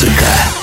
Музыка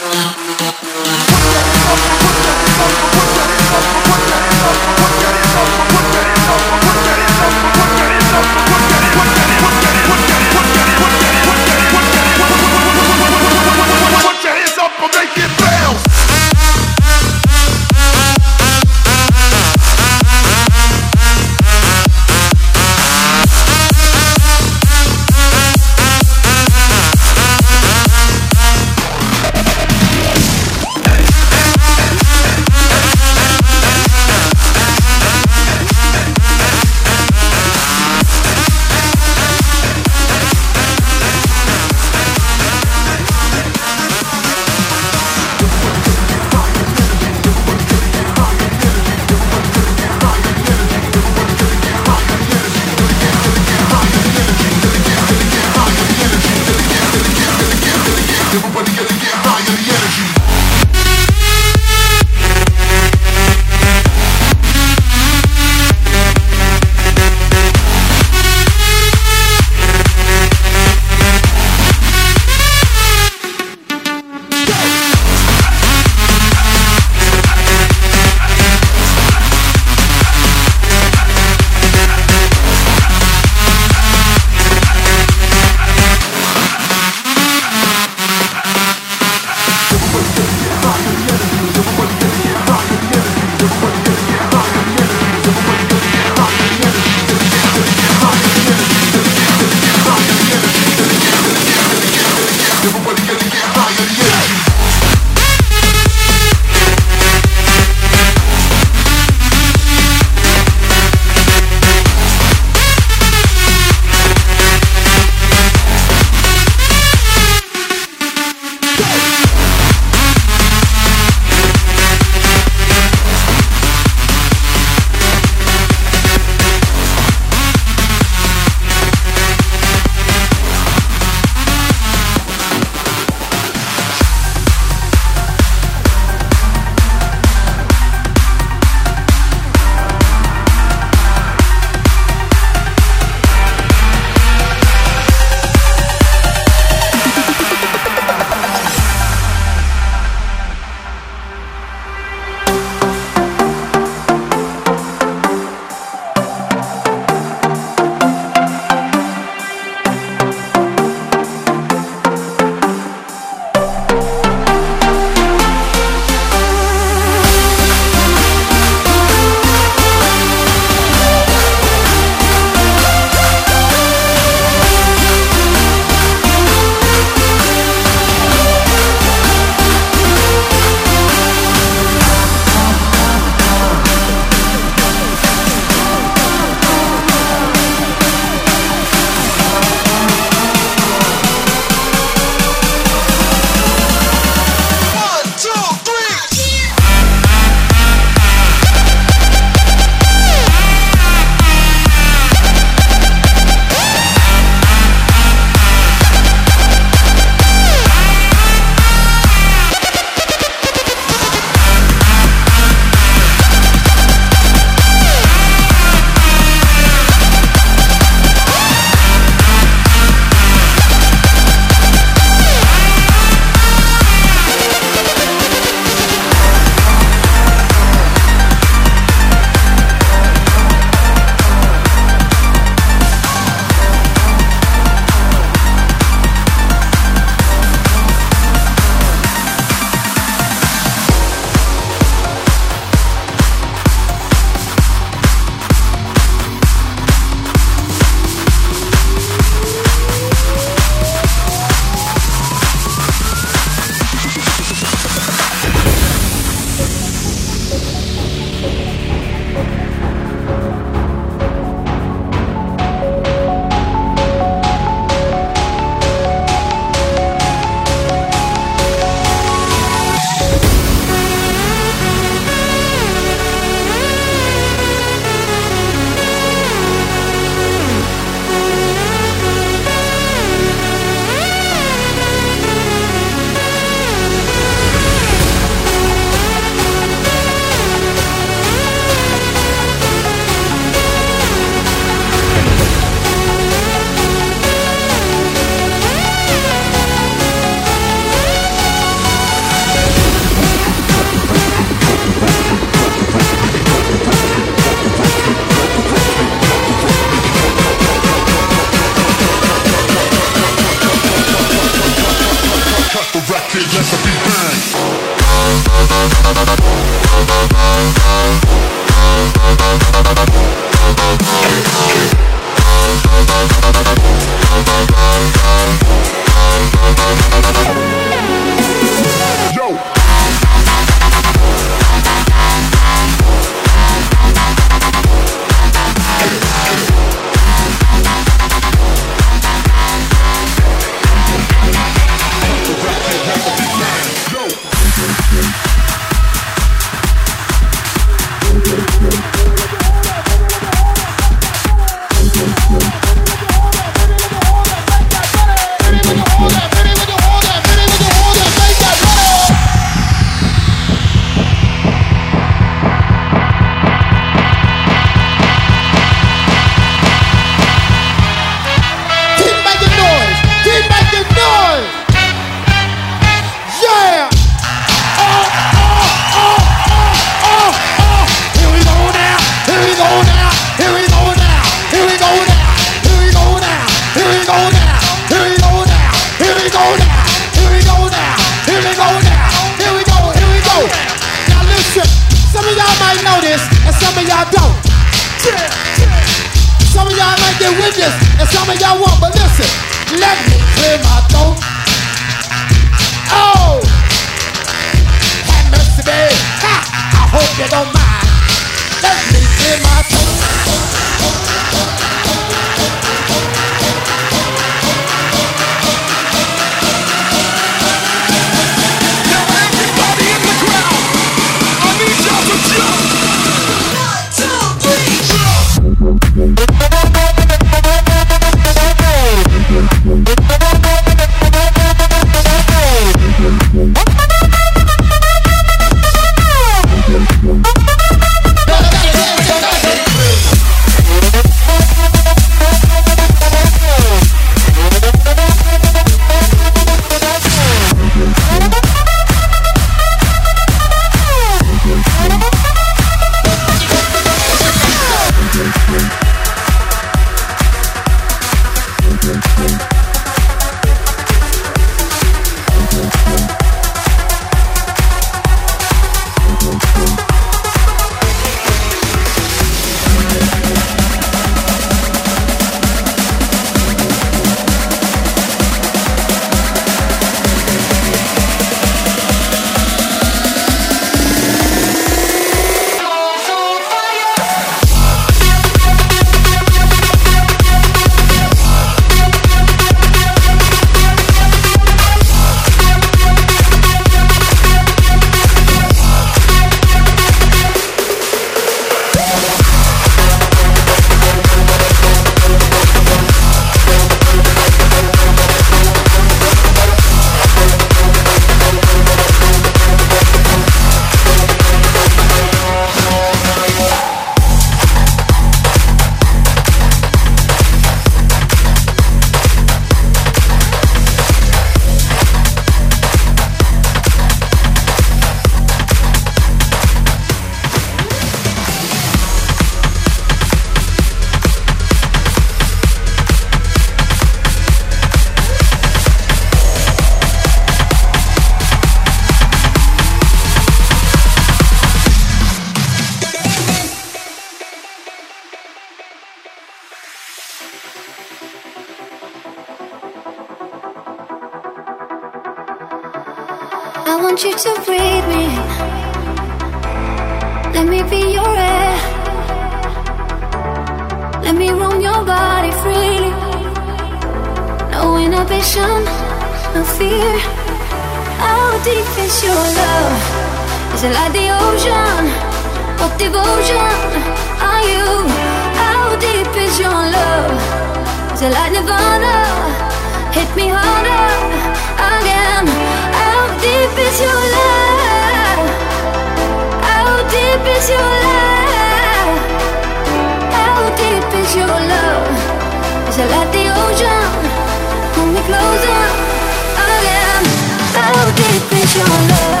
Your love?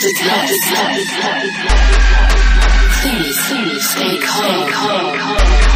Please, please stay calm. calm.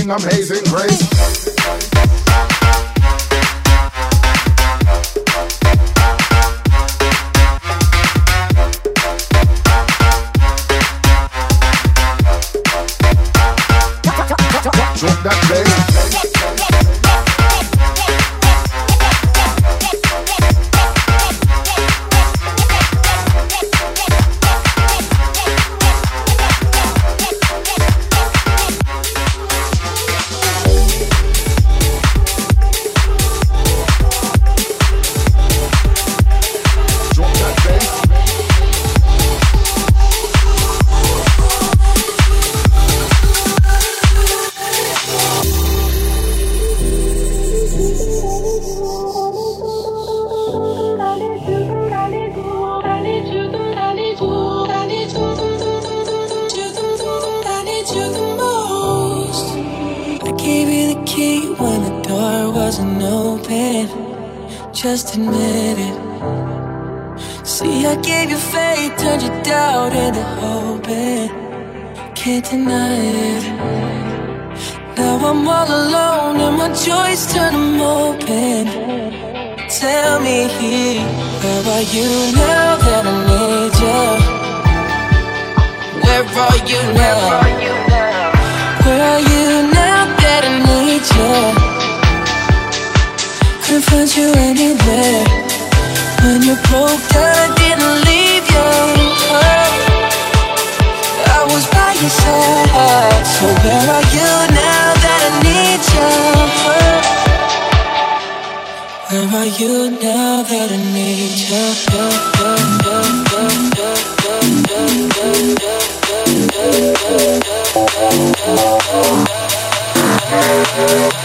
Amazing grace. You the key when the door wasn't open. Just admit it. See, I gave you faith, turned your doubt into hoping. Can't deny it. Now I'm all alone and my joys turn them open. Tell me, where are you now that I need you? Where are you now? Where are you now couldn't find you anywhere. When you broke down, I didn't leave you. I was by your side. So where are you now that I need you? Where are you now that I need you Música